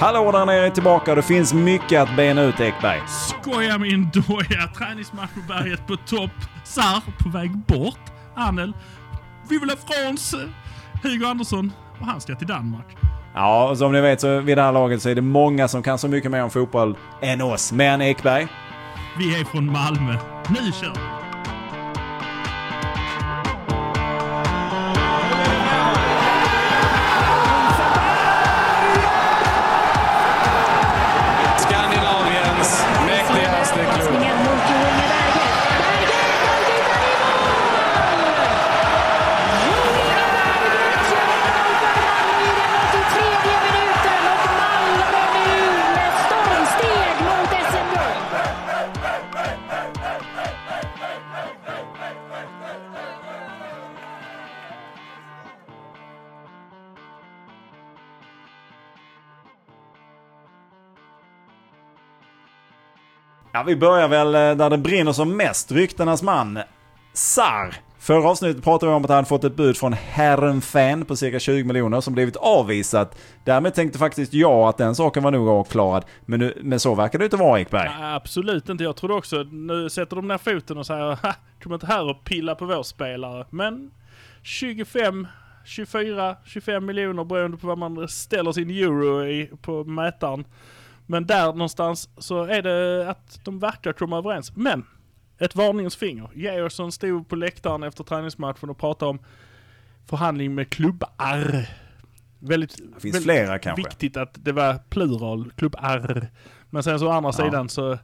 Hallå där nere är tillbaka det finns mycket att bena ut Ekberg. Skoja min doja. Träningsmatch på berget på topp. Sar på väg bort. Anel. Vi vill ha Frans. Hugo Andersson. Och han ska till Danmark. Ja, som ni vet så vid det här laget så är det många som kan så mycket mer om fotboll än oss. Men Ekberg, Vi är från Malmö. Nu kör vi! Ja, vi börjar väl eh, där det brinner som mest. Ryktenas man, Sar. Förra avsnittet pratade vi om att han fått ett bud från Herrenfen på cirka 20 miljoner som blivit avvisat. Därmed tänkte faktiskt jag att den saken var nog avklarad. Men, nu, men så verkar det inte vara Ekberg. Ja, absolut inte. Jag trodde också, nu sätter de ner foten och säger kom inte här och pilla på vår spelare. Men 25, 24, 25 miljoner beroende på vad man ställer sin euro i på mätaren. Men där någonstans så är det att de verkar komma överens. Men ett varningens finger. Georgsson stod på läktaren efter träningsmatchen och pratade om förhandling med klubbar. Väldigt, Det finns väldigt flera kanske. viktigt att det var plural, klubbar. Men sen så å andra sidan så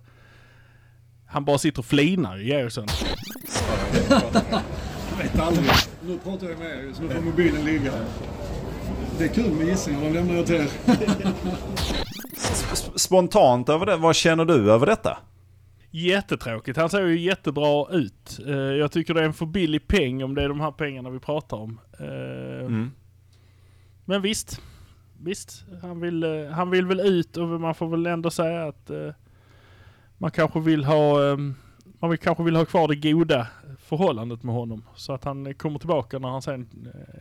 han bara sitter och flinar Georgsson. vet aldrig. Nu pratar jag med er så nu får mobilen ligga. Det är kul med gissningar, de lämnar jag till er. Spontant över det, vad känner du över detta? Jättetråkigt. Han ser ju jättebra ut. Eh, jag tycker det är en för billig peng om det är de här pengarna vi pratar om. Eh, Mm. Men visst. Visst, han vill, eh, han vill väl ut och man får väl ändå säga att man kanske vill ha eh, man vill, kanske vill ha kvar det goda förhållandet med honom. Så att han kommer tillbaka när han sen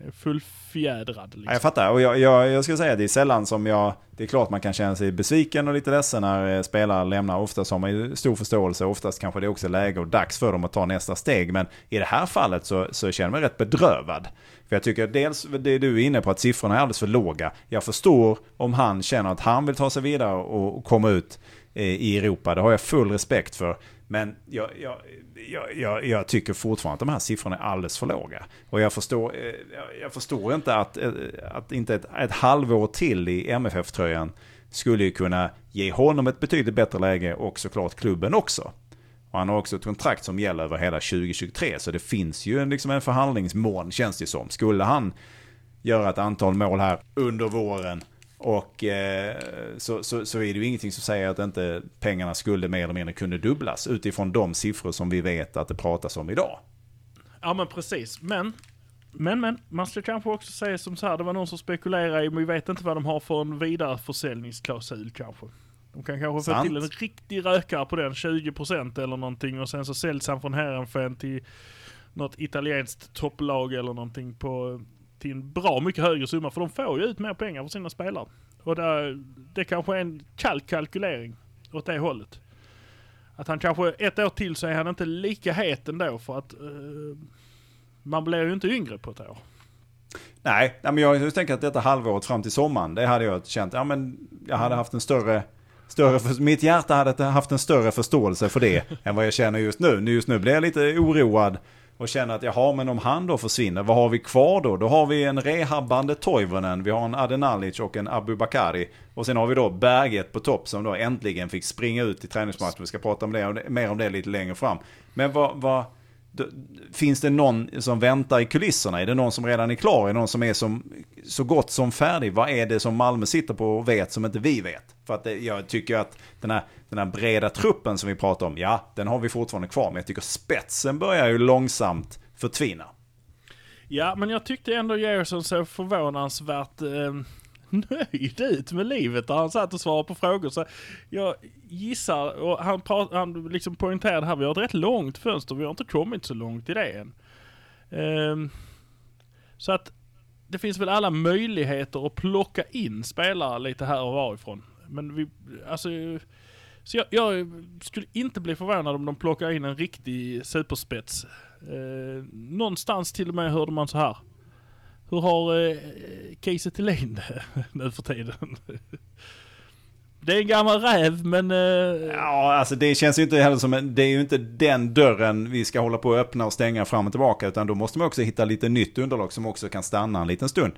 är fullfjädrad. Liksom. Ja, Liksom. jag fattar. Och jag, jag, jag ska säga att det är sällan som jag... Det är klart man kan känna sig besviken och lite ledsen när eh, spelare lämnar. Oftast har man ju stor förståelse. Oftast kanske det också är läge och dags för dem att ta nästa steg. Men i det här fallet så, så känner jag mig rätt bedrövad. För jag tycker dels det du är inne på att siffrorna är alldeles för låga. Jag förstår om han känner att han vill ta sig vidare och, komma ut eh, i Europa. Det har jag full respekt för. Men jag, jag, jag, jag, jag tycker fortfarande att de här siffrorna är alldeles för låga. Och jag förstår, eh, jag- förstår inte att, eh, att inte ett, ett halvår till i MFF-tröjan skulle ju kunna ge honom ett betydligt bättre läge och såklart klubben också. Och han har också ett kontrakt som gäller över hela 2023 så det finns ju en, liksom en förhandlingsmån känns det som. Skulle han göra ett antal mål här under våren och eh, så, så, så är det ju ingenting som säger att inte pengarna skulle mer eller mindre kunna dubblas utifrån de siffror som vi vet att det pratas om idag. Ja men precis. Men, men, men, man ska kanske också säga som så här, det var någon som spekulerade i, men vi vet inte vad de har för en vidareförsäljningsklausul kanske. De kan kanske få Sant. till en riktig rökare på den, 20% eller någonting och sen så säljs han från Herrenfen till något italienskt topplag eller någonting på, till en bra mycket högre summa för de får ju ut mer pengar för sina spelare. Och där, det kanske är en kall kalkylering åt det hållet. Att han kanske, ett år till så är han inte lika het ändå för att eh, man blir ju inte yngre på ett år. Nej, men jag tänker att detta halvåret fram till sommaren, det hade jag känt, ja men jag hade haft en större, större för, mitt hjärta hade haft en större förståelse för det än vad jag känner just. Nu- Just nu blir jag lite oroad och känner att jaha, men om han då försvinner, vad har vi kvar då? Då har vi en rehabbande Toivonen, vi har en Adenalic och en Abubakari. Och sen har vi då Berget på topp som då äntligen fick springa ut i träningsmatchen. Vi ska prata om det, mer om det lite längre fram. Men vad, vad, Finns det någon som väntar i kulisserna? Är det någon som redan är klar? Är det någon som är som, så gott som färdig? Vad är det som Malmö sitter på och vet som inte vi vet? För att det, jag tycker att den här, den här breda truppen som vi pratar om, ja, den har vi fortfarande kvar. Men jag tycker spetsen börjar ju långsamt förtvina. Ja, men jag tyckte ändå Gerson såg förvånansvärt eh, nöjd ut med livet där han satt och svarade på frågor. Så jag gissar, och han, prat, han liksom poängterade här, vi har ett rätt långt fönster, vi har inte kommit så långt i det än. Um, så att det finns väl alla möjligheter att plocka in spelare lite här och varifrån. Men vi, alltså, så jag, jag skulle inte bli förvånad om de plockar in en riktig superspets. Eh, någonstans till och med hörde man så här. Hur har eh, Kiese Thelin det nu för tiden? Det är en gammal räv men... Eh, ja, alltså det känns ju inte heller som en, det är ju inte den dörren vi ska hålla på att öppna och stänga fram och tillbaka. Utan då måste man också hitta lite nytt underlag som också kan stanna en liten stund.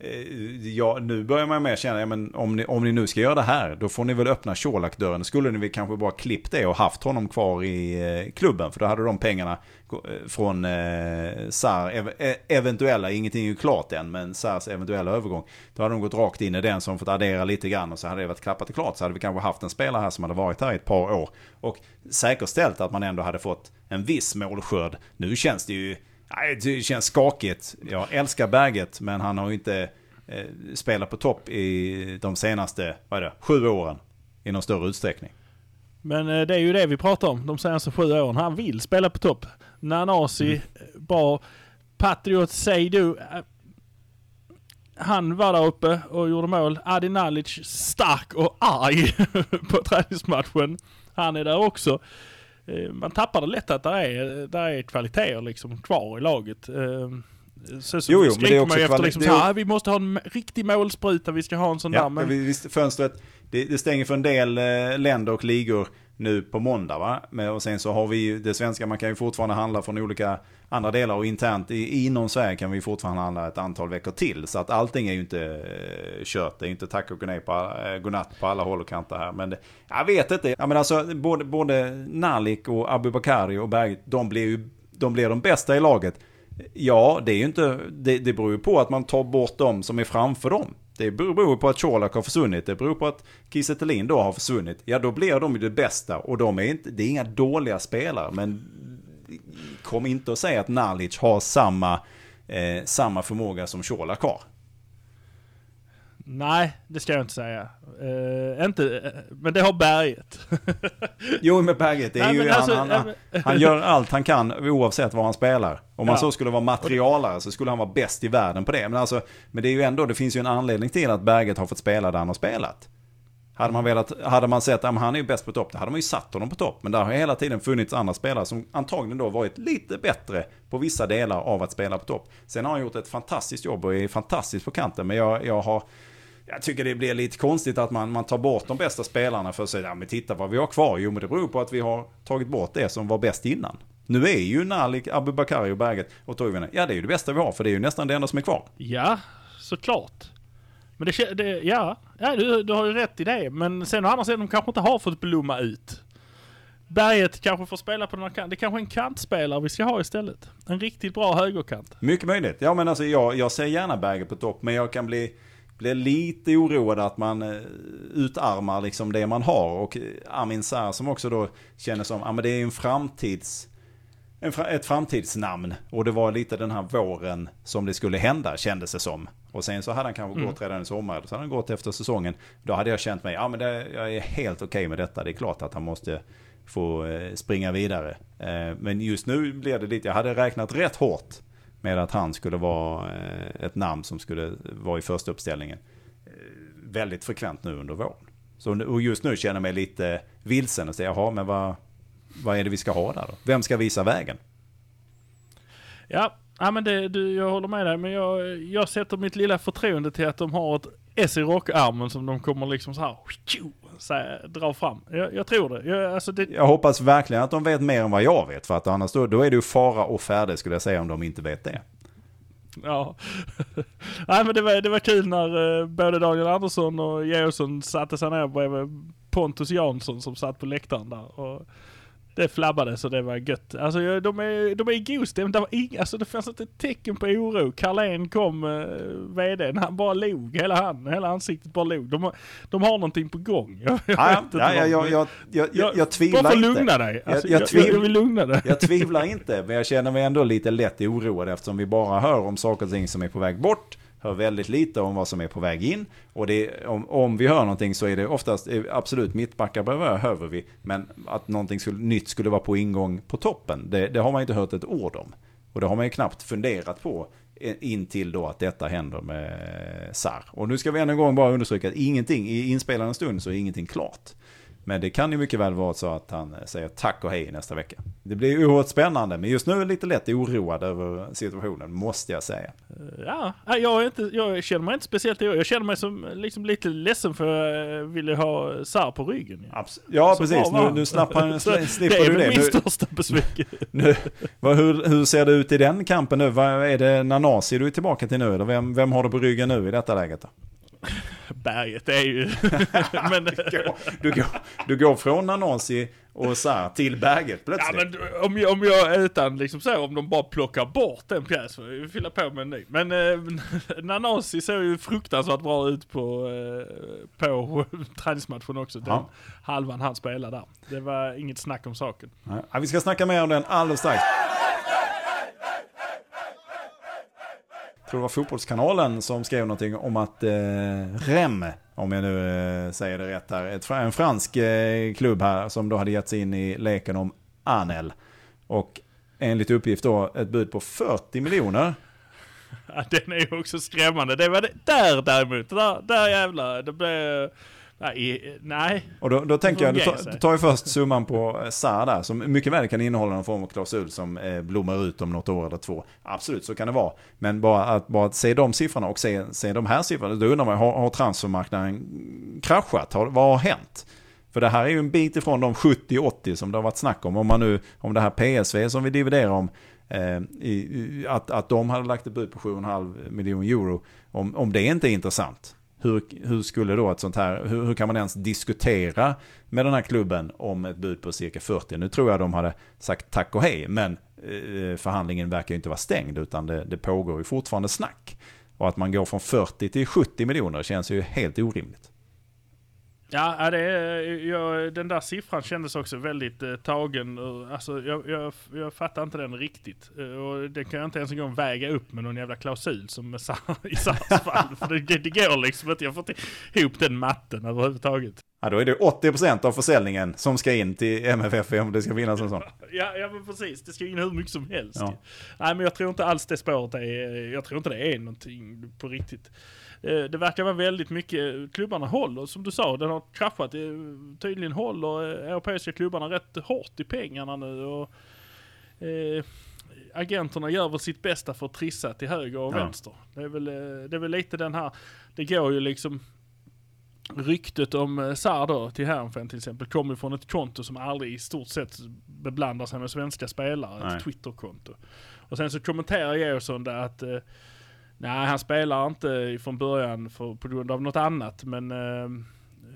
Eh, ja, nu börjar man med att känna, ja, men om, ni, om ni nu ska göra det här, då får ni väl öppna Colak-dörren. Skulle ni väl kanske bara klippt det och haft honom kvar i eh, klubben. För då hade de pengarna Eh, från eh, SAR, ev eh, eventuella, ingenting är ju klart än, men SARs eventuella övergång. Då hade de gått rakt in i den som fått addera lite grann och så hade det varit klappat och klart. Så hade vi kanske haft en spelare här som hade varit här i ett par år. Och säkerställt att man ändå hade fått en viss målskörd. Nu känns det ju Nej, det känns skakigt. Jag älskar Berget, men han har ju inte eh, spelat på topp i de senaste, vad är det, sju åren. I någon större utsträckning. Men eh, det är ju det vi pratar om de senaste sju åren. Han vill spela på topp. Nanasi, Mm. bra. Patriot Seidu. eh, Han var där uppe och gjorde mål. Adi Nalic stark och arg på träningsmatchen. Han är där också. Eh, Man tappar det lätt att det är, där är kvaliteter liksom kvar i laget. Eh, Så, så Jo, jo, men det är också efter liksom så är- här, "Ah, vi måste ha en riktig målspruta, vi ska ha en sån där. Ja, Men men visst, fönstret, det, det stänger för en del eh, länder och ligor nu på måndag va? Men, och sen så har vi ju det svenska, man kan ju fortfarande handla från olika andra delar och internt i, inom Sverige kan vi fortfarande handla ett antal veckor till. Så att allting är ju inte eh, kört. Det är ju inte tack och godnatt på, eh, godnatt på alla håll och kanter här. Men det, jag vet inte. Ja, men alltså, både, både Nalik och Abubakari och Berg, de blir ju de, blir de bästa i laget. Ja, det är ju inte, det, det beror ju på att man tar bort dem som är framför dem. Det beror på att Colak har försvunnit, det beror på att Kiese Thelin då har försvunnit. Ja, då blir de ju det bästa och de är inte, det är inga dåliga spelare, men kom inte och säg att Nalic har samma, eh, samma förmåga som Colak har nej, det ska jag inte säga. Eh, inte, eh, men det har berget. Jo, med Berget, det är Nej, ju, alltså, han, han, han, han gör allt han kan oavsett vad han spelar. Om man Ja. så skulle vara materialare så skulle han vara bäst i världen på det. Men, alltså, men det är ju ändå, det finns ju en anledning till att Berget har fått spela där han har spelat. Hade man, velat, hade man sett att han är ju bäst på topp, då hade man ju satt honom på topp. Men där har hela tiden funnits andra spelare som antagligen då varit lite bättre på vissa delar av att spela på topp. Sen har han gjort ett fantastiskt jobb och är fantastisk på kanten. Men jag, jag har... Jag tycker det blir lite konstigt att man, man tar bort de bästa spelarna för att säga, ja men titta vad vi har kvar. Jo men det beror på att vi har tagit bort det som var bäst innan. Nu är ju Nalik, Abubakari och Berget och Toivonen, ja det är ju det bästa vi har för det är ju nästan det enda som är kvar. Ja, såklart. Men det, det ja, ja du, du har ju rätt i det. Men sen å andra sidan, de kanske inte har fått blomma ut. Berget kanske får spela på den här kanten. Det kanske är en kantspelare vi ska ha istället. En riktigt bra högerkant. Mycket möjligt. Ja men alltså jag, jag ser gärna Berget på topp men jag kan bli, bli lite oroad att man eh, utarmar liksom det man har. Och eh, Amin Sarr som också då känner som, ja men det är en framtids... En, ett framtidsnamn. Och det var lite den här våren som det skulle hända kändes det som. Och sen så hade han kanske gått redan i sommar. eller Så hade han gått efter säsongen. Då hade jag känt mig, ja men det, jag är helt okej med detta. Det är klart att han måste få eh, springa vidare. Men just nu blev det lite, jag hade räknat rätt hårt med att han skulle vara eh, ett namn som skulle vara i första uppställningen. Eh, väldigt frekvent nu under våren. Så, och just nu känner jag mig lite vilsen och säger, jaha men vad, vad är det vi ska ha där då? Vem ska visa vägen? Ja, ja men det, du, jag håller med dig. Men jag, jag sätter mitt lilla förtroende till att de har ett S i rockarmen som de kommer liksom så här, här dra fram. Jag, jag tror det. Jag, alltså det. Jag hoppas verkligen att de vet mer än vad jag vet. För att annars då, då är det ju fara och färde skulle jag säga om de inte vet det. Ja. Nej men det var, det var kul när eh, både Daniel Andersson och Georgsson satte sig ner bredvid Pontus Jansson som satt på läktaren där. Och det flabbade så det var gött. Alltså jag- de är, de är i god stämning. Det, var ing, alltså, det fanns inte ett tecken på oro. Carlén kom, eh, VDn, han bara log. Hela han, hela ansiktet bara log. De, har- de har någonting på gång. Jag, jag Ja, ja, jag, men- jag, jag, jag, jag, tvivlar Bara för inte. lugna dig. Alltså, jag jag, jag, tvivl- jag vill lugna dig. Jag tvivlar inte, men jag känner mig ändå lite lätt oroad eftersom vi bara hör om saker och ting som är på väg bort. Hör väldigt lite om vad som är på väg in. Och det, om, om vi hör någonting så är det oftast, eh, absolut mittbackar behöver hör vi. Men att någonting skulle, nytt skulle vara på ingång på toppen, det, det har man inte hört ett ord om. Och det har man ju knappt funderat på eh, in till då att detta händer med Sar. Och nu ska vi än en gång bara understryka att ingenting, i inspelande stund så är ingenting klart. Men det kan ju mycket väl vara så att han säger tack och hej nästa vecka. Det blir oerhört spännande, men just nu är jag lite lätt oroad över situationen, måste jag säga. Ja, jag, är inte, jag känner mig inte speciellt orolig. Jag känner mig som liksom lite ledsen för jag ville ha Sar på ryggen. Abs- ja Så precis. Nu, nu slapp han, Så sli- det slipper är du väl det. min Nu, största besvikelse. hur, hur ser det ut i den kampen nu? Vad, är det Nanasi du är tillbaka till nu? Eller vem, vem har du på ryggen nu i detta läget? Då? Berget är ju... men, Du går, du går från Nanasi och Sar till Berget ja, plötsligt. men om jag, om jag utan liksom så, om de bara plockar bort den pjäsen, får jag fylla på med en ny. Men eh, Nanasi såg ju fruktansvärt bra ut på, eh, på träningsmatchen också. Den Ja. halvan han spelade där. Det var inget snack om saken. Ja, vi ska snacka mer om den alldeles strax. Jag tror det var Fotbollskanalen som skrev någonting om att eh, Rem, om jag nu eh, säger det rätt här, ett, en fransk eh, klubb här som då hade gett sig in i leken om Anel. Och enligt uppgift då ett bud på 40 miljoner. Ja, den är ju också skrämmande. Det var det, där däremot, där, där jävlar, det blev... Nej, nej. Och då, då tänker jag, du tar, du tar ju först summan på eh, Sarr där, som mycket väl kan innehålla någon form av klausul som eh, blommar ut om något år eller två. Absolut, så kan det vara. Men bara att, bara att se de siffrorna och se, se de här siffrorna, då undrar man, har, har transfermarknaden kraschat? Har, vad har hänt? För det här är ju en bit ifrån de 70-80 som det har varit snack om. Om, man nu, om det här PSV som vi dividerar om, eh, i, att, att de hade lagt ett bud på 7,5 miljoner euro. Om, om det inte är intressant, hur, hur skulle då ett sånt här, hur, hur kan man ens diskutera med den här klubben om ett bud på cirka 40? Nu tror jag de hade sagt tack och hej, men eh, förhandlingen verkar ju inte vara stängd utan det, det pågår ju fortfarande snack. Och att man går från 40 till 70 miljoner känns ju helt orimligt. Ja, det är, eh, jag, den där siffran kändes också väldigt eh, tagen alltså jag, jag, jag fattar inte den riktigt. Eh, och det kan jag inte ens en gång väga upp med någon jävla klausul som i Sars fall. För det, det går liksom inte, jag får inte ihop den matten överhuvudtaget. Ja, då är det 80% av försäljningen som ska in till MFF om det ska finnas en sån. Ja, ja men precis, det ska in hur mycket som helst. Ja. Nej men jag tror inte alls det spåret är, jag tror inte det är någonting på riktigt. Eh, Det verkar vara väldigt mycket, klubbarna håller, som du sa, den har kraschat. Eh, Tydligen håller eh, europeiska klubbarna rätt hårt i pengarna nu och eh, agenterna gör väl sitt bästa för att trissa till höger och Ja. vänster. Det är, väl, det är väl lite den här, det går ju liksom Ryktet om eh, Sar då, till Herrenfen till exempel, kommer från ett konto som aldrig i stort sett beblandar sig med svenska spelare, Nej. ett Twitterkonto. Och sen så kommenterar Georgsson det att eh, nej, han spelar inte från början för, på grund av något annat, men eh,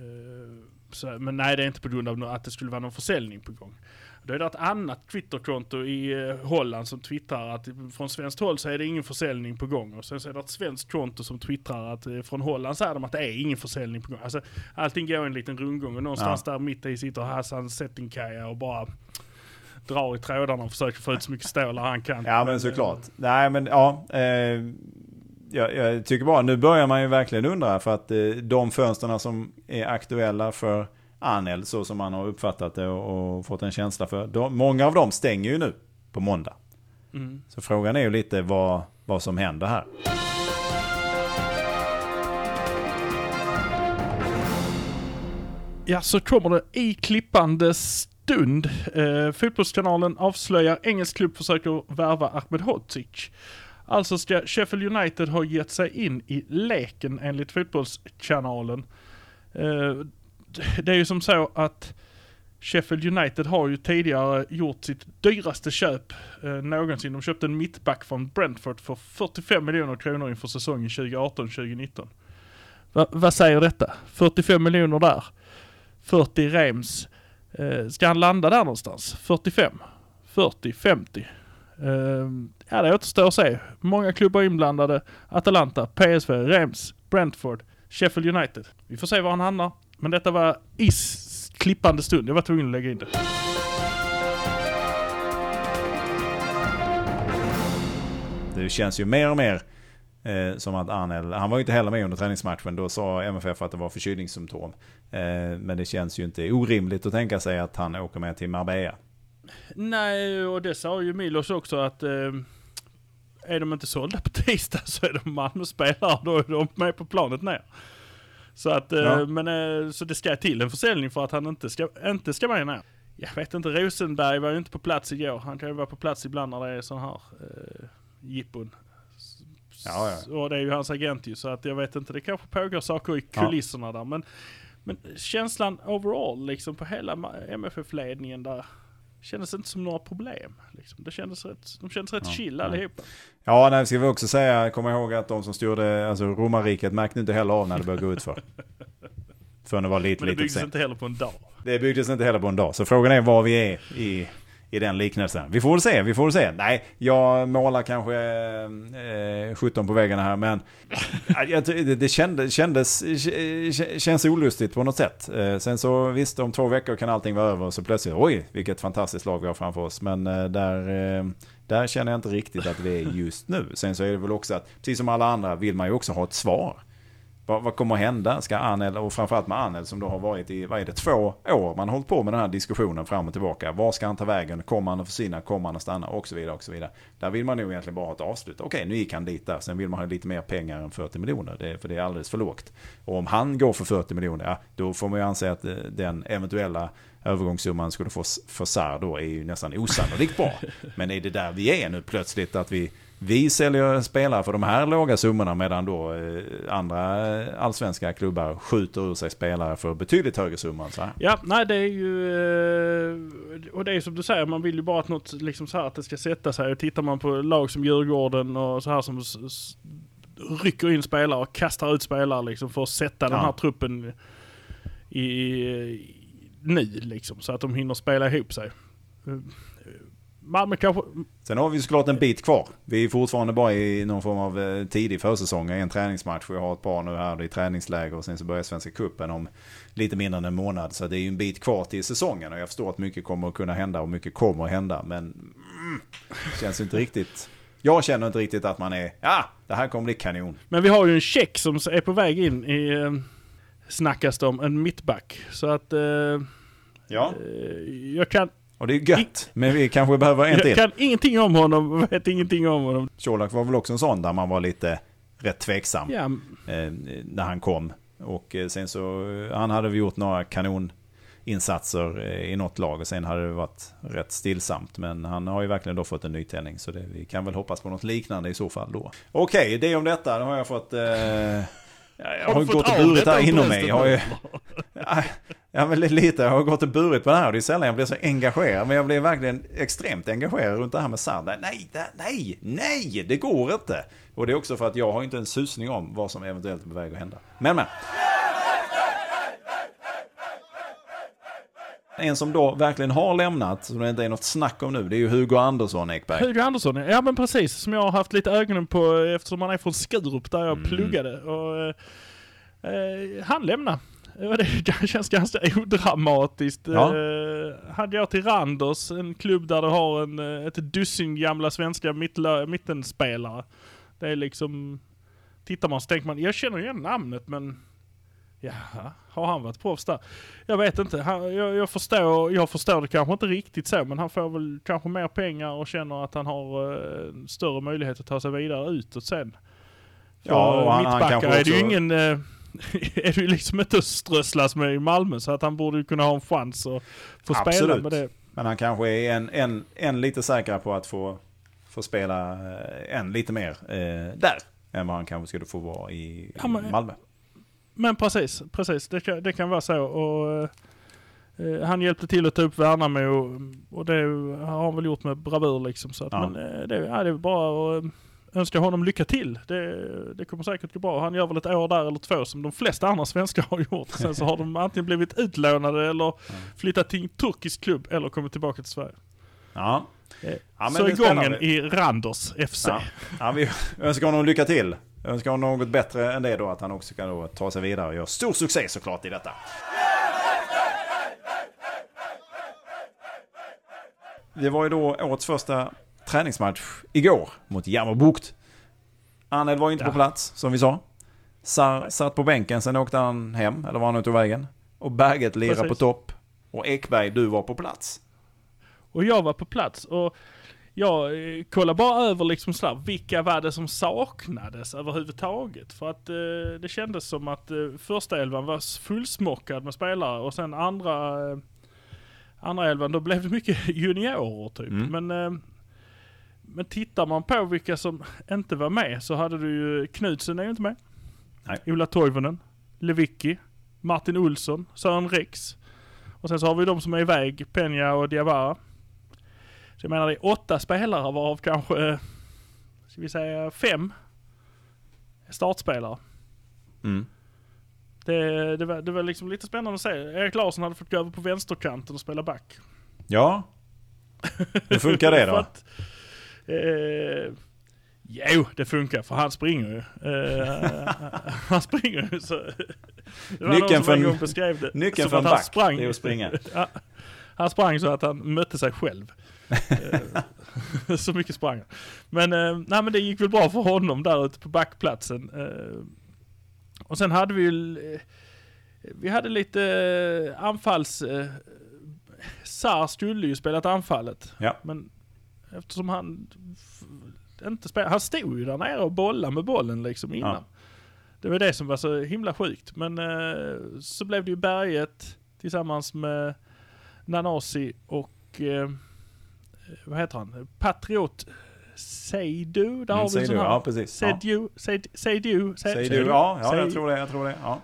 eh, så, men nej, det är inte på grund av att det skulle vara någon försäljning på gång. Då är det ett annat Twitterkonto i eh, Holland som twittrar att från svenskt håll så är det ingen försäljning på gång. Och sen så är det ett svenskt konto som twittrar att eh, från Holland säger de att det är ingen försäljning på gång. Alltså allting går en liten rundgång och någonstans där mitt i sitter Hassan Settinkaja och bara drar i trådarna och försöker få ut så mycket stålar han kan. Ja men såklart. Nej men ja. Eh, jag, jag tycker bara, nu börjar man ju verkligen undra för att eh, de fönsterna som är aktuella för Anel så som man har uppfattat det och, och fått en känsla för. De, många av dem stänger ju nu på måndag. Mm. Så frågan är ju lite vad, vad som händer här. Ja, så kommer det i klippande stund. Eh, fotbollskanalen avslöjar engelsk klubb försöker värva Ahmed Hodzic. Alltså ska Sheffield United ha gett sig in i leken enligt fotbollskanalen. Eh, det är ju som så att Sheffield United har ju tidigare gjort sitt dyraste köp eh, någonsin. De köpte en mittback från Brentford för 45 miljoner kronor inför säsongen 2018-2019. Va, vad säger detta? 45 miljoner där. 40 Reims. Eh, ska han landa där någonstans? 45? 40? 50? Eh, ja, det återstår att se. Många klubbar inblandade. Atalanta, PSV, Reims, Brentford, Sheffield United. Vi får se var han hamnar. Men detta var i s- klippande stund. Jag var tvungen att lägga in det. Det känns ju mer och mer eh, som att Arnel, han var ju inte heller med under träningsmatchen, då sa MFF att det var förkylningssymptom. Eh, men det känns ju inte orimligt att tänka sig att han åker med till Marbella. Nej, och det sa ju Milos också att eh, är de inte sålda på tisdag så är de Malmö-spelare, då är de med på planet ner. Så att, eh, Ja. men eh, så det ska till en försäljning för att han inte ska, inte ska med ner. Jag vet inte, Rosenberg var ju inte på plats igår. Han kan ju vara på plats ibland när det är sån här eh, jippon. Ja, ja. Och det är ju hans agent ju, så att jag vet inte, det kanske pågår saker i Ja. kulisserna där. Men, men känslan overall liksom på hela MFF-ledningen där kändes inte som några problem. Liksom. Det kändes rätt, de kändes rätt Ja, chill allihopa. Ja, nej, ska vi också säga, komma ihåg att de som styrde alltså romarriket märkte inte heller av när det började gå ut för. Förrän det var lite, Men det lite byggdes sent. inte heller på en dag. Det byggdes inte heller på en dag. Så frågan är var vi är i, i den liknelsen. Vi får väl se, vi får väl se. Nej, jag målar kanske eh, 17 på väggarna här, men jag, det, det kändes, kändes, känns olustigt på något sätt. Eh, sen så visst, om två veckor kan allting vara över och så plötsligt, oj, vilket fantastiskt lag vi har framför oss. Men eh, där, eh, där känner jag inte riktigt att vi är just nu. Sen så är det väl också att, precis som alla andra, vill man ju också ha ett svar. Vad, vad kommer att hända? Ska Anel, och framförallt med Anel som då har varit i, vad är det, två år man har hållit på med den här diskussionen fram och tillbaka. Var ska han ta vägen? Kommer han att försvinna? Kommer han att stanna? Och så vidare och så vidare. Där vill man nog egentligen bara ha ett avslut. Okej, nu gick han dit där. Sen vill man ha lite mer pengar än 40 miljoner. Det, för det är alldeles för lågt. Och om han går för 40 miljoner, ja, då får man ju anse att eh, den eventuella övergångssumman skulle få för Sarr då är ju nästan osannolikt bra. Men är det där vi är nu plötsligt att vi vi säljer spelare för de här låga summorna medan då eh, andra eh, allsvenska klubbar skjuter ur sig spelare för betydligt högre summor så här. Ja, nej det är ju... eh, Och det är som du säger, man vill ju bara att något liksom så här att det ska sätta sig. Och tittar man på lag som Djurgården och så här som rycker in spelare och kastar ut spelare liksom för att sätta den Ja. här truppen i, i nu liksom. Så att de hinner spela ihop sig. Malmö kanske... Sen har vi såklart en bit kvar. Vi är fortfarande bara i någon form av eh, tidig försäsong. En träningsmatch. Vi har ett par nu här i träningsläger och sen så börjar Svenska Cupen om lite mindre än en månad. Så det är ju en bit kvar till säsongen och jag förstår att mycket kommer att kunna hända och mycket kommer att hända. Men mm, känns inte riktigt... Jag känner inte riktigt att man är, ja, det här kommer bli kanon. Men vi har ju en check som är på väg in i... eh, Snackas det om, en mittback. Så att... eh, Ja, eh, jag kan och det är gött. Men vi kanske behöver en Jag till. kan ingenting om honom, vet ingenting om honom. Colak var väl också en sån där man var lite rätt tveksam. Ja, eh, när han kom. Och eh, sen så, eh, han hade vi gjort några kanoninsatser i något lag och sen hade det varit rätt stillsamt. Men han har ju verkligen då fått en nytändning så det, vi kan väl hoppas på något liknande i så fall då. Okej, det om detta. Nu har jag fått... Eh, ja, jag har, gått och burit detta här inom mig. Jag har ju, ja, ja, men lite. Jag har gått och burit på det här och det är sällan jag blir så engagerad. Men jag blev verkligen extremt engagerad runt det här med Sardar. Nej, det, nej, nej, det går inte. Och det är också för att jag har inte en susning om vad som eventuellt är på väg att hända. Men, men. En som då verkligen har lämnat, som det inte är något snack om nu, det är ju Hugo Andersson Ekberg. Hugo Andersson, ja men precis. Som jag har haft lite ögonen på eftersom han är från Skurup där jag Mm. pluggade. Och, eh, eh, han lämnar. Eh, Det känns ganska odramatiskt. Ja. Eh, han går till Randers, en klubb där du har en, eh, ett dussin gamla svenska mittlö- mittenspelare. Det är liksom... Tittar man så tänker man, jag känner igen namnet men... Jaha, har han varit proffs där? Jag vet inte. Han, jag, jag, förstår, jag förstår det kanske inte riktigt så, men han får väl kanske mer pengar och känner att han har eh, större möjlighet att ta sig vidare utåt sen. För Ja, och han- han kanske är det ju också- ingen... Eh, är det ju liksom inte att strösslas med i Malmö, så att han borde ju kunna ha en chans att få spela Absolut. med det. Men han kanske är en, en, en lite säkrare på att få, få spela eh, en lite mer eh, där. Än vad han kanske skulle få vara i, Ja, men- i Malmö. Men precis, precis. Det kan, det kan vara så. Och, eh, han hjälpte till att ta upp Värnamo och, och det har han väl gjort med bravur liksom. Så att, Ja. Men eh, det, ja, det är bara att eh, önska honom lycka till. Det, det kommer säkert gå bra. Han gör väl ett år där eller två som de flesta andra svenskar har gjort. Sen så har de antingen blivit utlånade eller flyttat till en turkisk klubb eller kommit tillbaka till Sverige. Ja. Eh, Ja, så det är är gången spännande. i Randers FC. Ja. Ja, vi önskar honom lycka till. Jag önskar honom något bättre än det då. Att han också kan då ta sig vidare och göra stor succé såklart i detta. Det var ju då årets första träningsmatch igår mot Jammerbukt. Anel var inte på Ja. plats, som vi sa. Sar satt på bänken, sen åkte han hem, eller var han ute ur vägen. Och Berget lirade på topp. Och Ekberg, du var på plats. Och jag var på plats och jag eh, kollade bara över liksom sådär, vilka var det som saknades överhuvudtaget? För att eh, det kändes som att eh, första elvan var fullsmockad med spelare och sen andra, eh, andra elvan då blev det mycket juniorer typ. Mm. Men, eh, men tittar man på vilka som inte var med så hade du ju Knutsen är ju inte med. Nej. Ola Toivonen, Lewicki, Martin Olsson, Sören Rex. Och sen så har vi de som är iväg, Peña och Diawara. Så jag menar det är åtta spelare varav kanske, eh, ska vi säga fem startspelare. Mm. Det, det, var, det var liksom lite spännande att se. Erik Larsson hade fått gå över på vänsterkanten och spela back. Ja. Hur funkar det då? att, eh, jo, det funkar för han springer ju. Eh, han springer ju så... Det var Nyckeln någon som en gång beskrev det. Nyckeln som att han back, sprang- det är att springa. Han sprang så att han mötte sig själv. Eh, så mycket sprang han. Men, eh, nej, men det gick väl bra för honom där ute på backplatsen. Eh, och sen hade vi ju... eh, Vi hade lite eh, anfalls... Eh, Sar skulle ju spelat anfallet. Ja. Men eftersom han inte spelade, han stod ju där nere och bollade med bollen liksom innan. Ja. Det var det som var så himla sjukt. Men eh, så blev det ju Berget tillsammans med Nanasi och eh, vad heter han? Patriot Seidu. Där har vi en Säg sån du, här. ja precis. Ja. Seidu, Seidu, Seidu. Säg du, ja, ja jag tror det, jag tror det. Ja.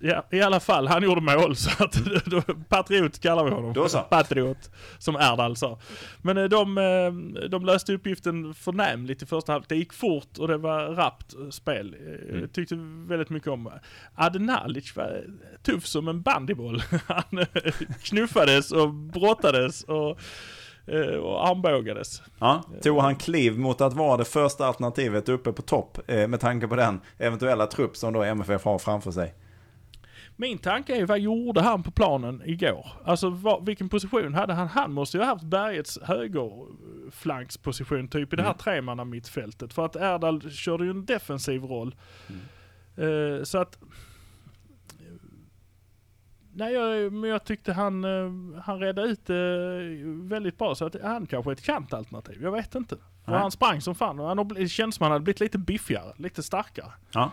Ja, i alla fall, han gjorde mål så att då, Patriot kallar vi honom. Då så. Patriot, som Erdal sa. Men eh, de, eh, de löste uppgiften förnämligt i första halvlek. Det gick fort och det var rappt spel. Eh, Mm. Tyckte väldigt mycket om Adenalic var tuff som en bandyboll. Han knuffades och brottades och, och armbågades. Ja. Tog han kliv mot att vara det första alternativet uppe på topp eh, med tanke på den eventuella trupp som då MFF har framför sig? Min tanke är, vad gjorde han på planen igår? Alltså vad, vilken position hade han? Han måste ju ha haft Bergets högerflanksposition typ i det här Mm. tremanna mittfältet. För att Erdal körde ju en defensiv roll. Eh, så att... Nej, jag, men jag tyckte han, eh, han redde ut det väldigt bra. Så att han kanske är ett kantalternativ. Jag vet inte. För han sprang som fan och han har det känns som han hade blivit lite biffigare, lite starkare. Ja.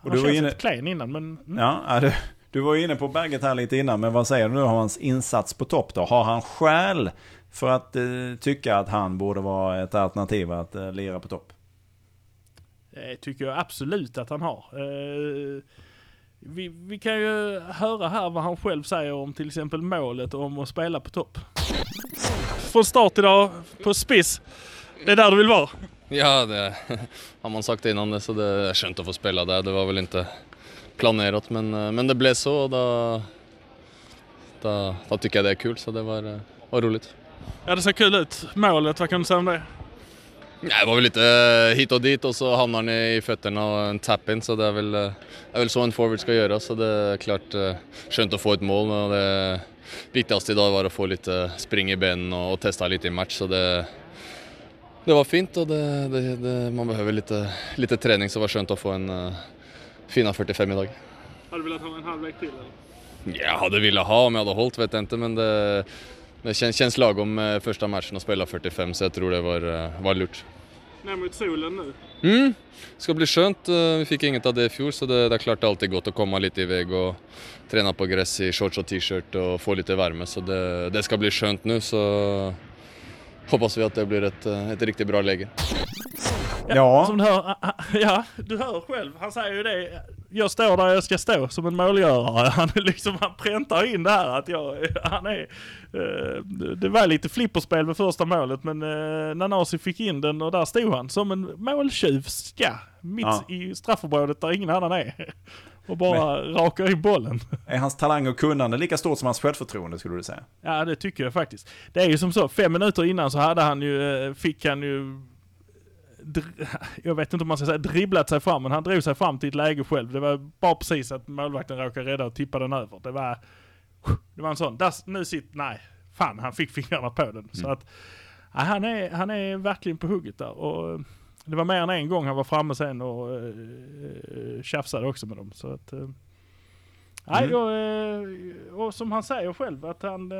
Och Han du var inne- lite klen innan men... Mm. Ja, du, du var ju inne på Berget här lite innan, men vad säger du nu om hans insats på topp då? Har han skäl för att eh, tycka att han borde vara ett alternativ att eh, lira på topp? Det tycker jag absolut att han har. Eh, vi, vi kan ju höra här vad han själv säger om till exempel målet om att spela på topp. Från start idag på spiss. Det är där du vill vara. Ja, det har man sagt innan det, så det är skönt att få spela där. Det var väl inte planerat, men, eh, men det blev så och då, då, då tycker jag det är kul, så det var, eh, var roligt. Ja, det ser kul ut. Målet, vad kan du säga om det? Ja, det var väl lite eh, hit och dit och så hamnar den i fötterna och en tap-in, så det är väl, eh, det är väl så en forward ska göra. Så det är klart eh, skönt att få ett mål, men det viktigaste idag var att få lite spring i benen och, och testa lite i match. Så det, det var fint och det, det, det, man behöver lite, lite träning, så det var skönt att få en fina 45 idag. Hade du velat ha en halvlek till eller? Jag hade velat ha om jag hade hållit, vet jag inte, men det, det känns, känns lagom med första matchen att spela 45, så jag tror det var, eh, var lurt. Ner mot solen nu. Mm. Det ska bli skönt. Eh, Vi fick inget av det i fjol så det, det är klart det är alltid gott att komma lite iväg och träna på gräs i shorts och t-shirt och få lite värme. Så det, det ska bli skönt nu så hoppas vi att det blir ett, eh, ett riktigt bra läge. Ja, Som du hör, ja, du hör själv. Han säger ju det. Jag står där jag ska stå som en målgörare. Han, liksom, han präntar in det här att jag, han är... eh, det var lite flipperspel med första målet men eh, Nanasi fick in den och där stod han som en måltjuv ska. Mitt Ja. i straffområdet där ingen annan är. Och bara rakar in bollen. är hans talang och kunnande lika stort som hans självförtroende skulle du säga? Ja det tycker jag faktiskt. Det är ju som så, fem minuter innan så hade han ju, eh, fick han ju jag vet inte om man ska säga dribblat sig fram, men han drog sig fram till ett läge själv. Det var bara precis att målvakten råkade rädda och tippa den över. Det var, det var en sån, där, nu sitter, nej, fan han fick fingrarna på den. Så att, ja, han, är, han är verkligen på hugget där. Och eh, det var mer än en gång han var framme sen och uh, tjafsade också med dem. Så att, eh, nej, Mm. eh, och som han säger själv att han,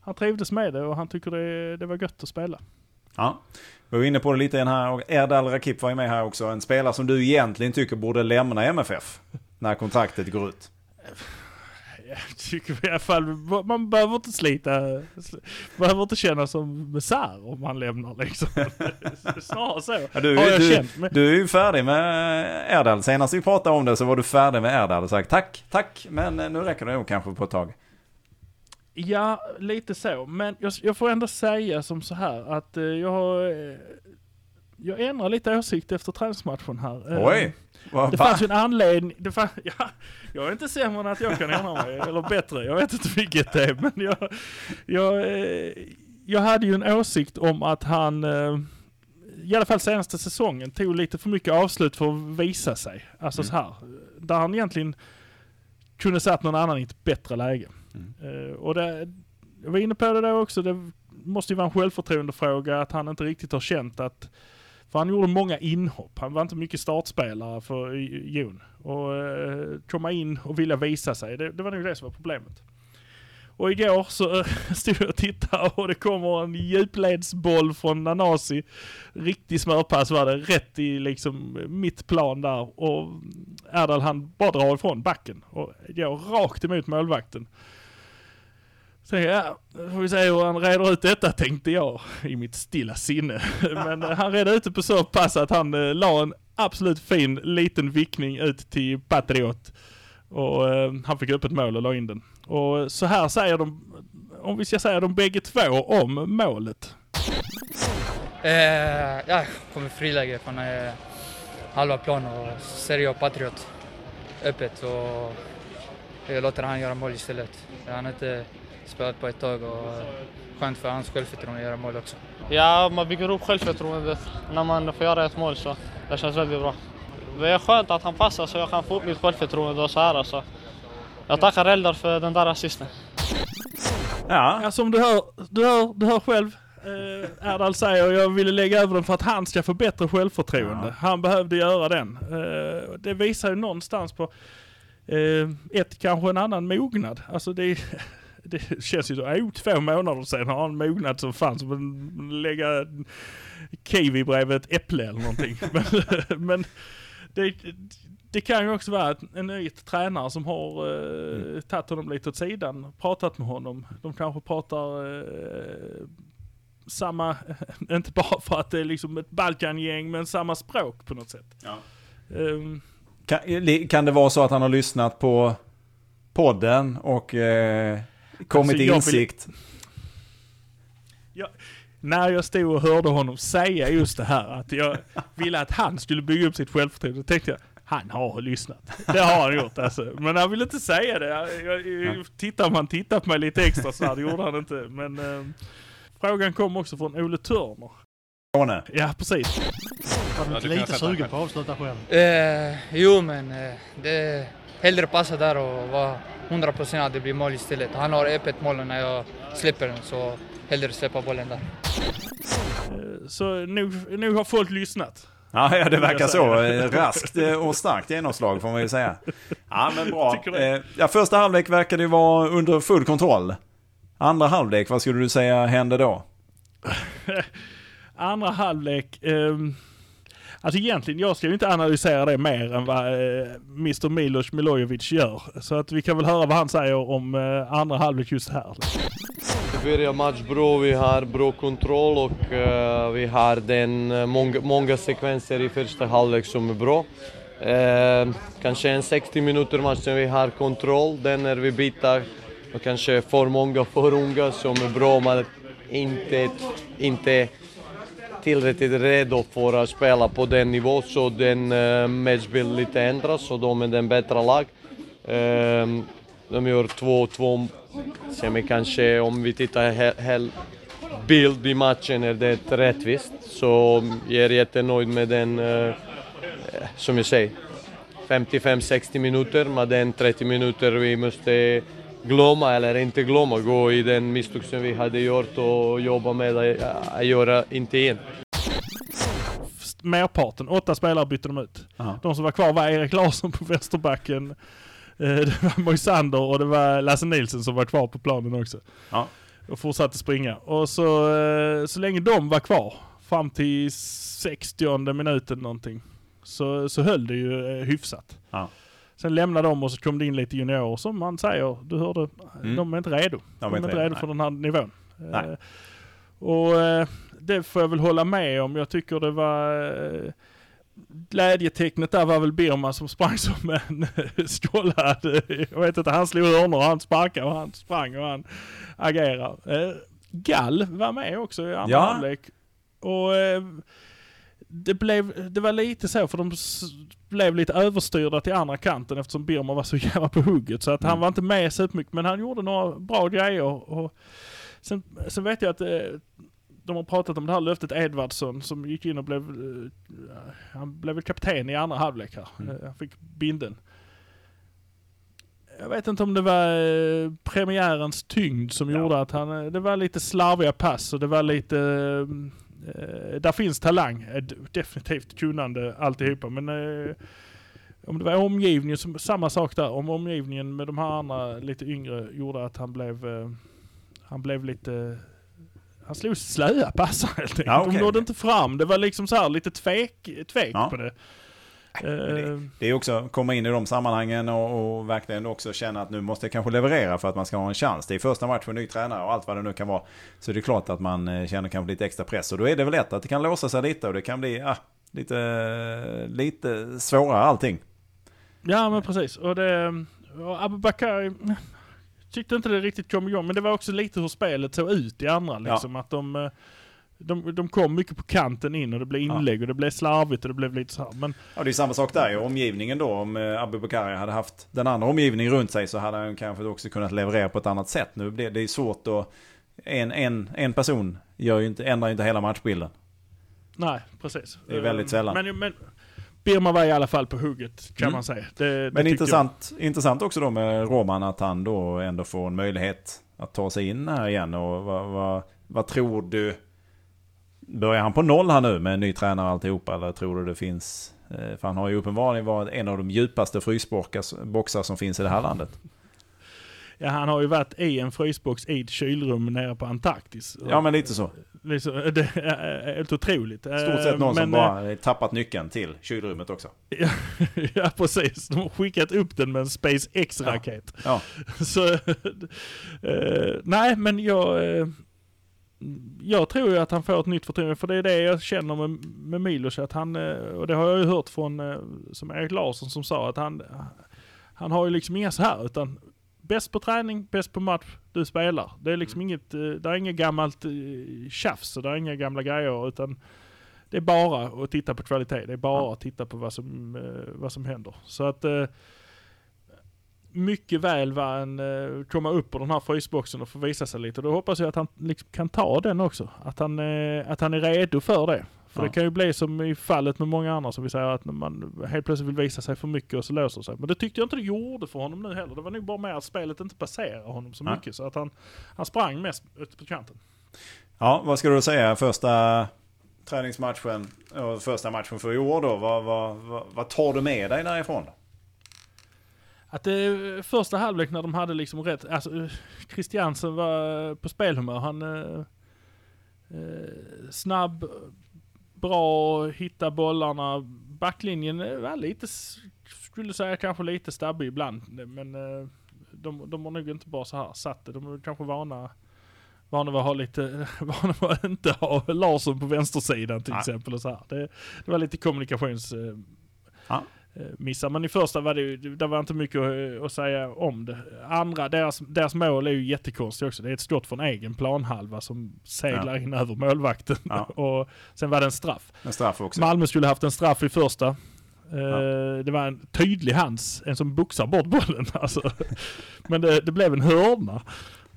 han trivdes med det och han tycker det, det var gött att spela. Ja. Vi var inne på det lite i den här, och Erdal Rakip var ju med här också. En spelare som du egentligen tycker borde lämna MFF när kontraktet går ut. Jag tycker i alla fall, man behöver inte slita, behöver inte känna som Messar om han lämnar liksom. Snarare så. Ja, du, har jag du, känt. Men, du är ju färdig med Erdal. Senast vi pratade om det så var du färdig med Erdal och sagt tack, tack, men nu räcker det nog kanske på ett tag. Ja, lite så. Men jag, jag får ändå säga som så här att eh, jag har, eh, jag ändrar lite åsikt efter träningsmatchen här. Eh, Oj! Vad Det va? fanns ju en anledning. Det fann, ja, jag är inte sämre än att jag kan ändra mig, eller bättre. Jag vet inte vilket det är, men jag, jag, eh, jag hade ju en åsikt om att han, eh, i alla fall senaste säsongen, tog lite för mycket avslut för att visa sig. Alltså så här, där han egentligen kunde satt någon annan i ett bättre läge. Eh, och det, jag var inne på det då också, det måste ju vara en självförtroendefråga att han inte riktigt har känt att för han gjorde många inhopp. Han var inte mycket startspelare för Jon. Och eh, komma in och vilja visa sig, det, det var nog det som var problemet. Och igår så eh, stod jag och tittade och det kommer en djupledsboll från Nanasi. Riktig smörpass var det, rätt i liksom mitt plan där. Och Erdal han bara drar ifrån backen och går rakt emot målvakten. Så ja, får vi se hur han reder ut detta tänkte jag i mitt stilla sinne. Men eh, han redde ut det på så pass att han eh, la en absolut fin liten vickning ut till Patriot. Och eh, han fick upp ett mål och la in den. Och så här säger de, om vi ska säga de bägge två om målet. Eh, ja, kommer friläge från eh, halva plan och ser jag Patriot öppet och jag låter han göra mål istället. Han är inte spelat på ett tag och skönt för hans självförtroende att göra mål också. Ja, man bygger upp självförtroendet när man får göra ett mål så det känns väldigt bra. Det är skönt att han passar så jag kan få upp mitt självförtroende och så här alltså. Jag tackar Eldar för den där assisten. Ja, Ja, som du hör, du hör, du hör själv. Eh, Erdal säger jag ville lägga över den för att han ska få bättre självförtroende. Han behövde göra den. Eh, det visar ju någonstans på eh, ett, kanske en annan mognad. Alltså det, det känns ju så, oh, två månader sedan har han mognad som fan som att lägga kiwi bredvid ett äpple eller någonting. men men det, det kan ju också vara en ny tränare som har eh, tagit honom lite åt sidan, pratat med honom. De kanske pratar eh, samma, inte bara för att det är liksom ett Balkangäng, men samma språk på något sätt. Ja. Ehm, kan, kan det vara så att han har lyssnat på podden och eh, kommit Alltså, till jag vill- insikt? när jag stod och hörde honom säga just det här, att jag ville att han skulle bygga upp sitt självförtroende, tänkte jag, han har lyssnat. Det har han gjort alltså. Men han ville inte säga det. Jag, jag, tittar man tittar på mig lite extra så här, det gjorde han inte. Men eh, frågan kom också från Ole Törner. Skåne. Ja, precis. Var du inte lite sugen på att avsluta själv? Eh, jo, men eh, det är hellre passa där och vara 100% att det blir mål istället. Han har öppet mål när jag släpper den, så hellre släppa bollen där. Eh, Så nog, nog har folk lyssnat. Ja, ja, det verkar så. Eh, Raskt eh, och starkt genomslag får man ju säga. Ja, men bra. Ja, första halvlek verkade ju vara under full kontroll. Andra halvlek, vad skulle du säga hände då? Andra halvlek. ehm, alltså egentligen, jag ska ju inte analysera det mer än vad eh, Mr Milos Milojevic gör. Så att vi kan väl höra vad han säger om eh, andra halvlek just här. Vi börjar match bra, vi har bra kontroll och eh, vi har den, eh, många, många sekvenser i första halvlek som är bra. Eh, kanske en 60 minuter match som vi har kontroll, den är vi byter och kanske för många för unga som är bra men inte, inte tillräckligt redo för att spela på den nivån så den uh, matchbild lite ändras och de är den bättre lag. Ehm, de gör 2-2 Sen kanske om vi tittar hel, hel bild i matchen är det rättvist. Så jag är jättenöjd med den, uh, som jag säger, 55-60 minuter. Men den 30 minuter vi måste glömma eller inte glömma, gå i den misstag som vi hade gjort och jobba med att, att göra inte igen. Merparten, åtta spelare bytte de ut. Ja. De som var kvar var Erik Larsson på vänsterbacken. Eh, det var Moisander och det var Lasse Nilsson som var kvar på planen också. Ja. Och fortsatte springa. Och så, eh, så länge de var kvar, fram till 60 minuten någonting, så, så höll det ju eh, hyfsat. Ja. Sen lämnade de och så kom det in lite juniorer som man säger, du hörde, Mm. de är inte redo. De är inte redo för nej. den här nivån. Nej. Eh, Och eh, det får jag väl hålla med om. Jag tycker det var... eh, Glädjetecknet där var väl Birman som sprang som en skållad. Jag vet inte, han slog hörnor, och han sparkade och han sprang och han agerade. Gall var med också i andra Ja. halvlek. Och det, blev, det var lite så för de blev lite överstyrda till andra kanten eftersom Birman var så jävla på hugget. Så att han Mm. var inte med så mycket men han gjorde några bra grejer. Och sen, sen vet jag att eh, de har pratat om det här löftet Edvardsson som gick in och blev, eh, han blev kapten i andra halvlek här. Mm. Eh, Han fick binden. Jag vet inte om det var eh, premiärens tyngd som Ja. gjorde att han, eh, det var lite slarviga pass och det var lite, eh, där finns talang, eh, definitivt kunnande alltihopa men eh, om det var omgivningen, som, samma sak där, om omgivningen med de här andra lite yngre gjorde att han blev, eh, han blev lite, han slog slöa passar helt enkelt. Ja, okej, De nådde inte fram, det var liksom så här lite tvek, tvek Ja. på det. Men Eh, Det är också att komma in i de sammanhangen och, och verkligen också känna att nu måste jag kanske leverera för att man ska ha en chans. Det är första matchen, ny tränare och allt vad det nu kan vara. Så det är klart att man eh, känner kanske lite extra press. Och då är det väl lätt att det kan låsa sig lite och det kan bli ah, lite, lite svårare allting. Ja men precis. Och det, och Abubakar tyckte inte det riktigt kom igång. Men det var också lite hur spelet såg ut i andra. Liksom, att de, eh, de, de kom mycket på kanten in och det blev inlägg och det blev slarvigt och det blev lite så här. Men Ja, det är samma sak där i omgivningen då. Om eh, Abubakari hade haft den andra omgivningen runt sig så hade han kanske också kunnat leverera på ett annat sätt. Nu blir det är svårt att... En, en, en person gör ju inte, ändrar ju inte hela matchbilden. nej, precis. Det är väldigt Eh, sällan. Men, men Birma var i alla fall på hugget kan Mm. man säga. Det, det Men intressant, intressant också då med Roman att han då ändå får en möjlighet att ta sig in här igen. Och vad, vad, vad tror du? Börjar han på noll här nu med en ny tränare och alltihopa? Eller tror du det finns... eh, För han har ju uppenbarligen varit en av de djupaste frysboxar som finns i det här landet. Ja, han har ju varit i en frysbox i ett kylrum nere på Antarktis. Ja men lite så. Så, det är helt otroligt. Stort sett någon som Men, eh, bara tappat nyckeln till kylrummet också. Ja, ja precis. De har skickat upp den med en SpaceX-raket. Ja. Så, eh, nej men jag, eh, jag tror ju att han får ett nytt förtroende. För det är det jag känner med, med Milos. Att han, eh, och det har jag ju hört från, eh, som Erik Larsson som sa, att han, han har ju liksom inga så här utan bäst på träning, bäst på match, du spelar. Det är liksom inget, eh, det är inget gammalt tjafs och det är inga gamla grejer utan det är bara att titta på kvalitet. Det är bara att titta på vad som, vad som händer. Så att mycket väl var en, eh, komma upp ur den här frysboxen och få visa sig lite. Och då hoppas jag att han liksom kan ta den också. Att han, eh, att han är redo för det. För Ja. det kan ju bli som i fallet med många andra som vi säger att man helt plötsligt vill visa sig för mycket och så låser sig. Men det tyckte jag inte det gjorde för honom nu heller. Det var nog bara mer att spelet inte passerar honom så Nej. mycket. Så att han, han sprang mest ute på kanten. Ja, vad ska du säga? Första träningsmatchen och första matchen för i år då. Vad, vad, vad, vad tar du med dig därifrån? Då? Att det första halvlek när de hade liksom rätt, alltså eh, Christiansen var på spelhumör. Han eh, eh, snabb, bra, hitta bollarna. Backlinjen eh, var lite, s- skulle säga kanske lite stabbig ibland. Men eh, de, de var nog inte bara så här satt det. De är kanske vana Vana att ha lite, vana att inte ha Larsson på vänstersidan till Nej. exempel och så här. Det, det var lite kommunikations... Eh, Ja. Eh, missar. Men i första var det ju, det var inte mycket att, att säga om det. Andra, deras, deras mål är ju jättekonstigt också. Det är ett skott från egen planhalva som seglar in över målvakten. Ja. och sen var det en straff. En straff också. Malmö skulle haft en straff i första. Eh, Det var en tydlig hands, en som boxar bort bollen. Alltså. Men det, det blev en hörna.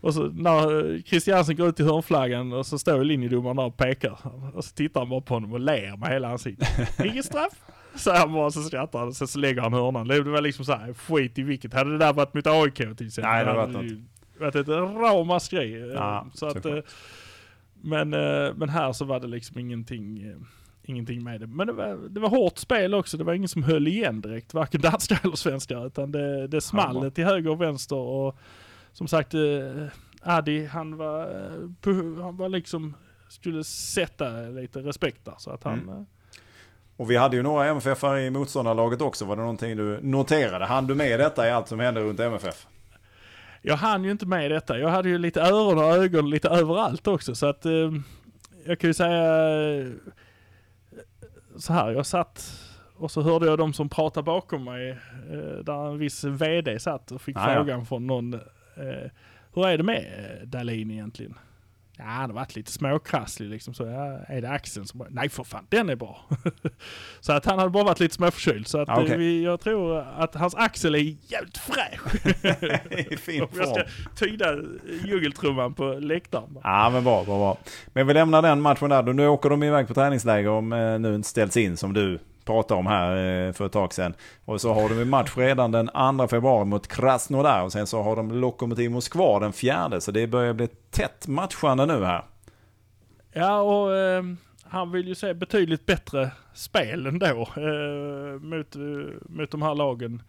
Och så när Christiansen går ut till hörnflaggan och så står linjedomaren där och pekar. Och så tittar han bara på honom och ler med hela ansiktet. Ingen straff! Säger han bara, så skrattar han och sen så lägger han hörnan. Det var liksom så här, skit i vilket. Hade det där varit mot AIK till exempel. Nej, det hade varit ju varit ett ramaskri. Ja, så att, eh, men, eh, men här så var det liksom ingenting, eh, ingenting med det. Men det var, det var hårt spel också. Det var ingen som höll igen direkt. Varken danskar eller svenskar. Utan det, det small bra. till höger och vänster. Och som sagt, Adi, han var, han var liksom, skulle sätta lite respekt där. Så att han, Mm. Och vi hade ju några MFF i motståndarlaget också. Var det någonting du noterade? Han du med detta i allt som hände runt MFF? Jag hann ju inte med detta. Jag hade ju lite öron och ögon lite överallt också. Så att eh, jag kan ju säga eh, så här. Jag satt och så hörde jag de som pratade bakom mig. Eh, där en viss VD satt och fick Ah, ja. frågan från någon. Eh, hur är det med Dahlin egentligen? Ja, han har varit lite småkrasslig liksom. Så ja, är det axeln som nej för fan, den är bra. så att han hade bara varit lite småförkyld. Så att Ah, okej. eh, vi, jag tror att hans axel är jävligt fräsch. I fin Om jag ska tyda djungeltrumman på läktaren. Ja men bra, bra, bra. Men vi lämnar den matchen där. Nu åker de iväg på träningsläger om eh, nu inte ställts in som du pratade om här eh, för ett tag sedan. Och så har de en match redan den 2 februari mot Krasnodar och sen så har de Lokomotiv Moskva den fjärde. Så det börjar bli tätt matchande nu här. Ja, och eh, han vill ju se betydligt bättre spel ändå eh, mot, eh, mot de här lagen.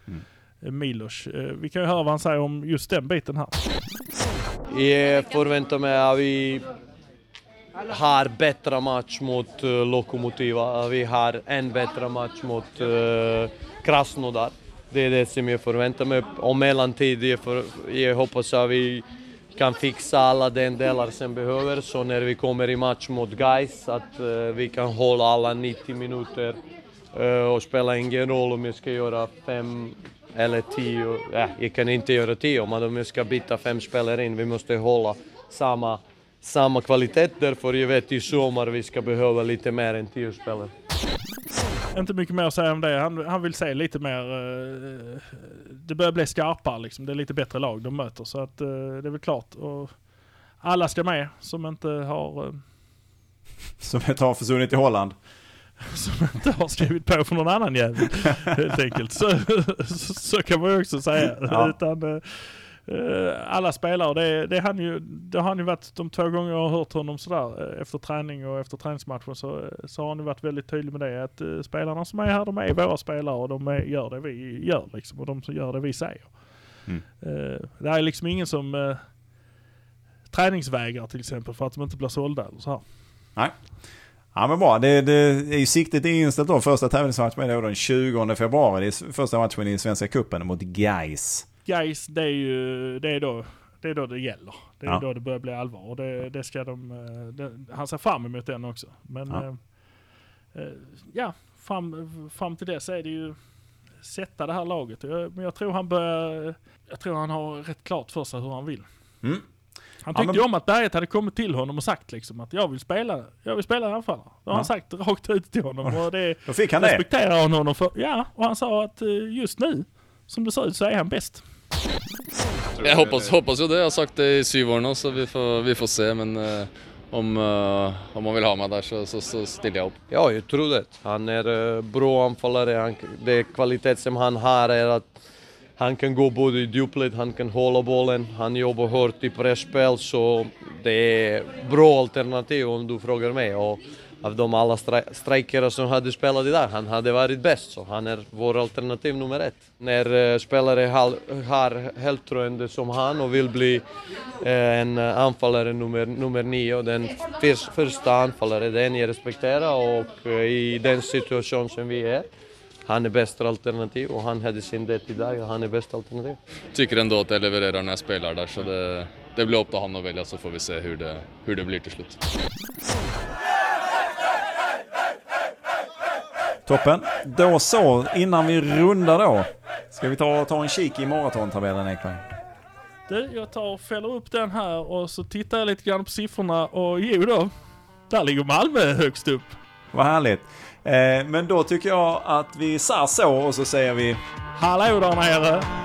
Eh, Milos. Vi kan ju höra vad han säger om just den biten här. Jag förväntar mig att vi har bättre match mot eh, Lokomotiva. Vi har en bättre match mot eh, Krasnodar. Det är det som jag förväntar mig. Och mellantid, jag, för, jag hoppas att vi kan fixa alla den delar som behöver. Så när vi kommer i match mot Gais att uh, vi kan hålla alla 90 minuter uh, och spela ingen roll om jag ska göra fem eller tio. Äh, jag kan inte göra tio, men om jag ska byta fem spelare in, vi måste hålla samma, samma kvalitet. Därför jag vet i sommar vi ska behöva lite mer än tio spelare. Inte mycket mer att säga om det. Han, han vill se lite mer... Eh, det börjar bli skarpare liksom. Det är lite bättre lag de möter. Så att eh, det är väl klart. Och alla ska med som inte har... Eh, Som ett har försvunnit i Holland. som inte har skrivit på för någon annan jävel. Helt enkelt. Så, så, så kan man ju också säga. Ja. Utan, alla spelare, det, det, han ju, det har han ju varit de två gånger jag har hört honom sådär eh, efter träning och efter träningsmatchen så, eh, så har han ju varit väldigt tydlig med det. Att eh, spelarna som är här, de är våra spelare och de är, gör det vi gör liksom. Och de som gör det vi säger. Mm. Eh, det är liksom ingen som eh, träningsvägrar till exempel för att de inte blir sålda eller så här. Nej. Ja men bra, det, det är ju siktet inställt då. Första tävlingsmatchen är då den 20 februari. Det är första matchen i Svenska Cupen mot Gais. Guys, det är ju det är då det, är då det gäller. Det är Ja. då det börjar bli allvar. Och det, det ska de, eh, det, han ser fram emot den också. Men Ja. ja, eh, ja fram, fram till dess är det ju sätta det här laget. Jag, men jag tror han börjar, jag tror han har rätt klart för sig hur han vill. Mm. Han Ja, tyckte men- ju om att Berget hade kommit till honom och sagt liksom att jag vill spela, jag vill spela anfallare. Det har Ja. han sagt rakt ut till honom. Och det Då fick han det. respekterar han honom för. Ja, och han sa att eh, just nu, som det ser ut, så är han bäst. Jeg hoppas, hoppas jo det. Jeg har sagt det i syv år nå, så vi får, vi får se. Men eh, om, eh, om man vill ha meg der, så, så, så stiller jeg opp. Ja, jag tror det. Han är uh, bra anfallare. Han, det kvalitet som han har är att han kan gå både i djupled, han kan hålla bollen, han jobbar hårt i pressspel så det är bra alternativ om du frågar mig. Och av de alla stri- som hade spelat idag, han hade varit bäst så han är vår alternativ nummer ett. När uh, spelare har, har heltroende som han och vill bli eh, en anfallare nummer, nummer nio, den första anfallare, den jag respekterar och eh, i den situation som vi är, han är bästa alternativ och han hade sin det idag och han är bästa alternativ. Tycker ändå att jag levererar när jag spelar där, så det, det blir upp till honom att välja så får vi se hur det, hur det blir till slut. Toppen. Då så, innan vi rundar då. Ska vi ta, ta en kik i maratontabellen Ekberg? Du, jag tar och fäller upp den här och så tittar jag lite grann på siffrorna och jo då, där ligger Malmö högst upp. Vad härligt. Eh, men då tycker jag att vi sa så och så säger vi Hallå där nere!